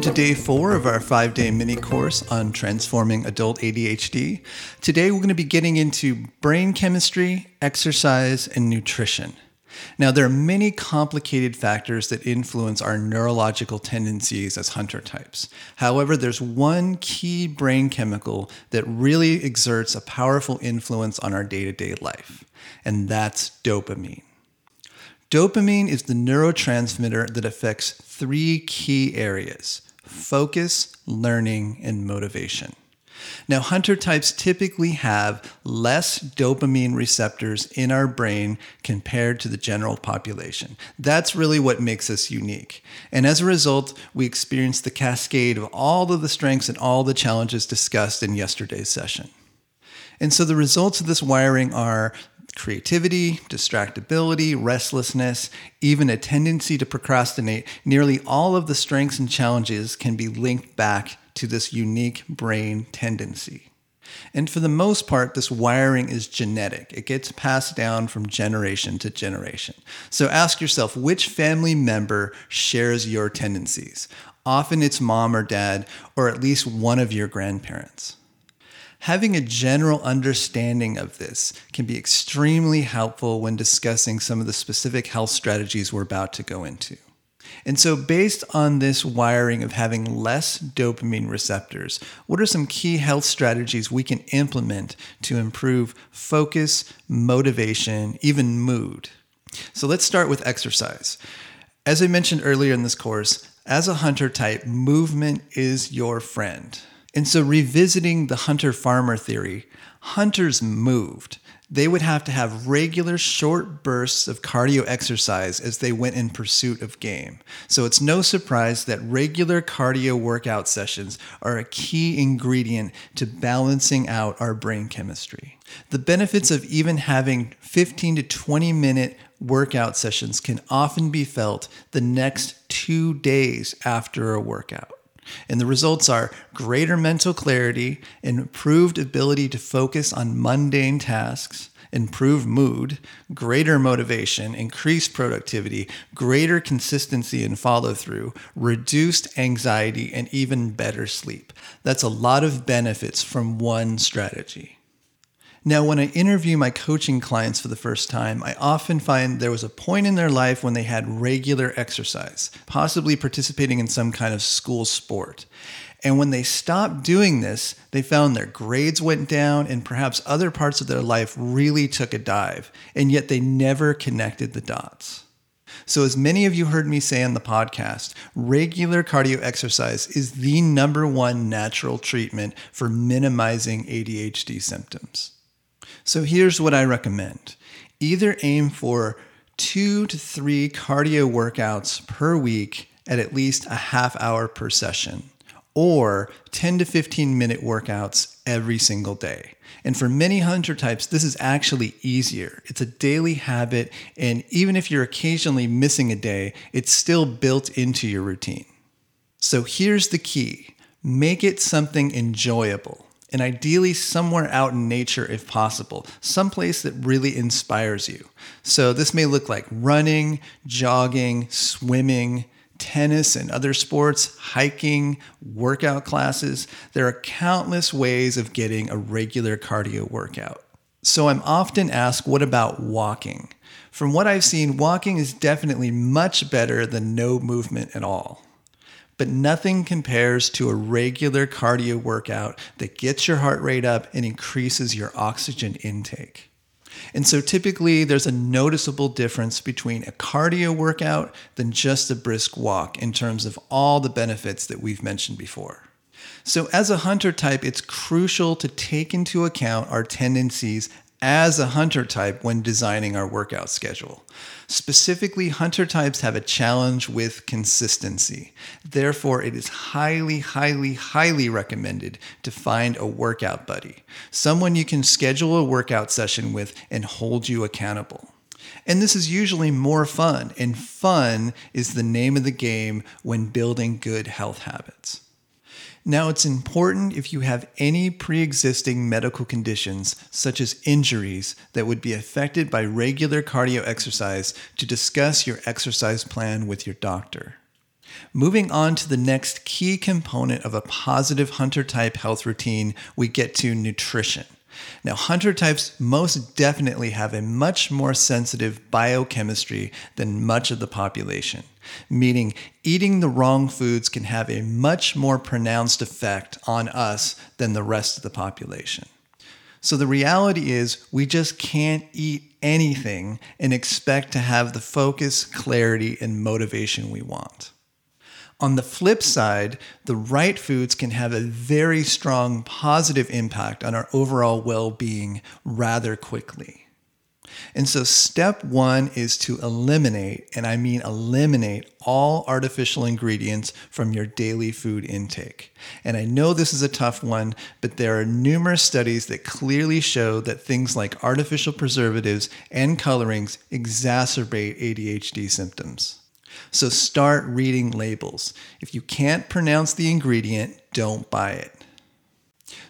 Welcome to day four of our five day mini course on transforming adult ADHD. Today, we're going to be getting into brain chemistry, exercise, and nutrition. Now, there are many complicated factors that influence our neurological tendencies as hunter types. However, there's one key brain chemical that really exerts a powerful influence on our day to day life, and that's dopamine. Dopamine is the neurotransmitter that affects three key areas focus, learning, and motivation. Now, hunter types typically have less dopamine receptors in our brain compared to the general population. That's really what makes us unique. And as a result, we experience the cascade of all of the strengths and all the challenges discussed in yesterday's session. And so the results of this wiring are creativity, distractibility, restlessness, even a tendency to procrastinate, nearly all of the strengths and challenges can be linked back to this unique brain tendency. And for the most part, this wiring is genetic. It gets passed down from generation to generation. So ask yourself which family member shares your tendencies? Often it's mom or dad, or at least one of your grandparents. Having a general understanding of this can be extremely helpful when discussing some of the specific health strategies we're about to go into. And so, based on this wiring of having less dopamine receptors, what are some key health strategies we can implement to improve focus, motivation, even mood? So, let's start with exercise. As I mentioned earlier in this course, as a hunter type, movement is your friend. And so, revisiting the hunter farmer theory, hunters moved. They would have to have regular short bursts of cardio exercise as they went in pursuit of game. So, it's no surprise that regular cardio workout sessions are a key ingredient to balancing out our brain chemistry. The benefits of even having 15 to 20 minute workout sessions can often be felt the next two days after a workout. And the results are greater mental clarity, improved ability to focus on mundane tasks, improved mood, greater motivation, increased productivity, greater consistency and follow through, reduced anxiety, and even better sleep. That's a lot of benefits from one strategy. Now, when I interview my coaching clients for the first time, I often find there was a point in their life when they had regular exercise, possibly participating in some kind of school sport. And when they stopped doing this, they found their grades went down and perhaps other parts of their life really took a dive, and yet they never connected the dots. So, as many of you heard me say on the podcast, regular cardio exercise is the number one natural treatment for minimizing ADHD symptoms. So here's what I recommend either aim for two to three cardio workouts per week at at least a half hour per session, or 10 to 15 minute workouts every single day. And for many hunter types, this is actually easier. It's a daily habit, and even if you're occasionally missing a day, it's still built into your routine. So here's the key make it something enjoyable, and ideally somewhere out in nature if possible, someplace that really inspires you. So this may look like running, jogging, swimming tennis and other sports, hiking, workout classes. There are countless ways of getting a regular cardio workout. So I'm often asked, what about walking? From what I've seen, walking is definitely much better than no movement at all. But nothing compares to a regular cardio workout that gets your heart rate up and increases your oxygen intake. And so typically there's a noticeable difference between a cardio workout than just a brisk walk in terms of all the benefits that we've mentioned before. So, as a hunter type, it's crucial to take into account our tendencies as a hunter type when designing our workout schedule. Specifically, hunter types have a challenge with consistency. Therefore, it is highly, highly, highly recommended to find a workout buddy, someone you can schedule a workout session with and hold you accountable. And this is usually more fun, and fun is the name of the game when building good health habits. Now, it's important if you have any pre existing medical conditions, such as injuries, that would be affected by regular cardio exercise to discuss your exercise plan with your doctor. Moving on to the next key component of a positive hunter type health routine, we get to nutrition. Now, hunter types most definitely have a much more sensitive biochemistry than much of the population, meaning eating the wrong foods can have a much more pronounced effect on us than the rest of the population. So the reality is, we just can't eat anything and expect to have the focus, clarity, and motivation we want. On the flip side, the right foods can have a very strong positive impact on our overall well being rather quickly. And so, step one is to eliminate, and I mean eliminate, all artificial ingredients from your daily food intake. And I know this is a tough one, but there are numerous studies that clearly show that things like artificial preservatives and colorings exacerbate ADHD symptoms. So start reading labels. If you can't pronounce the ingredient, don't buy it.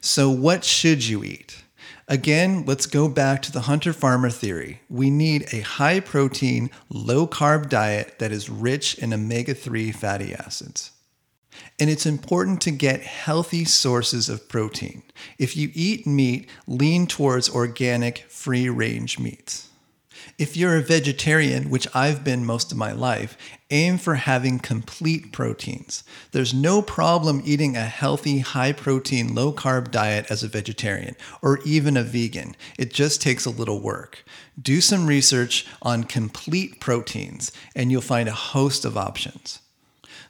So, what should you eat? Again, let's go back to the hunter farmer theory. We need a high protein, low carb diet that is rich in omega 3 fatty acids. And it's important to get healthy sources of protein. If you eat meat, lean towards organic, free range meats. If you're a vegetarian, which I've been most of my life, aim for having complete proteins. There's no problem eating a healthy, high protein, low carb diet as a vegetarian or even a vegan. It just takes a little work. Do some research on complete proteins and you'll find a host of options.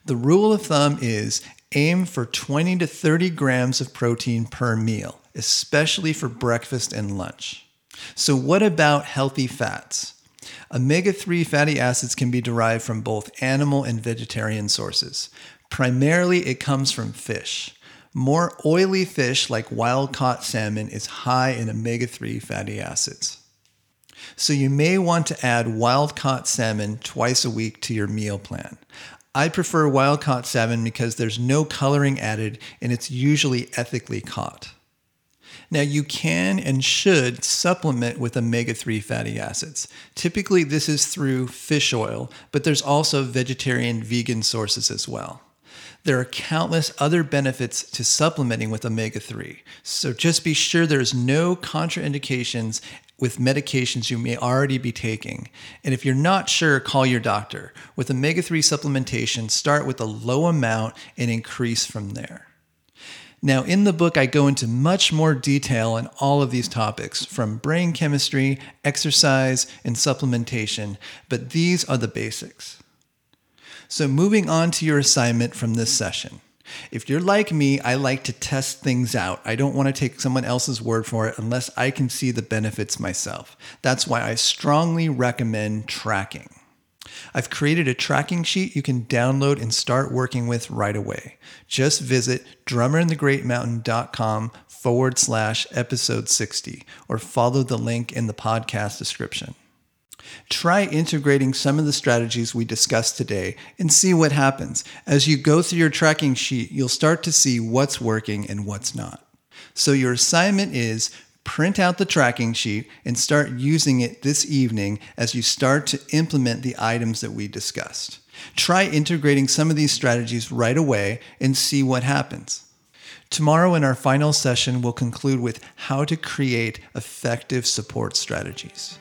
The rule of thumb is aim for 20 to 30 grams of protein per meal, especially for breakfast and lunch. So, what about healthy fats? Omega 3 fatty acids can be derived from both animal and vegetarian sources. Primarily, it comes from fish. More oily fish, like wild caught salmon, is high in omega 3 fatty acids. So, you may want to add wild caught salmon twice a week to your meal plan. I prefer wild caught salmon because there's no coloring added and it's usually ethically caught. Now, you can and should supplement with omega 3 fatty acids. Typically, this is through fish oil, but there's also vegetarian vegan sources as well. There are countless other benefits to supplementing with omega 3, so just be sure there's no contraindications with medications you may already be taking. And if you're not sure, call your doctor. With omega 3 supplementation, start with a low amount and increase from there. Now, in the book, I go into much more detail on all of these topics, from brain chemistry, exercise, and supplementation, but these are the basics. So, moving on to your assignment from this session. If you're like me, I like to test things out. I don't want to take someone else's word for it unless I can see the benefits myself. That's why I strongly recommend tracking. I've created a tracking sheet you can download and start working with right away. Just visit drummerandthegreatmountain.com forward slash episode 60 or follow the link in the podcast description. Try integrating some of the strategies we discussed today and see what happens. As you go through your tracking sheet, you'll start to see what's working and what's not. So, your assignment is print out the tracking sheet and start using it this evening as you start to implement the items that we discussed. Try integrating some of these strategies right away and see what happens. Tomorrow, in our final session, we'll conclude with how to create effective support strategies.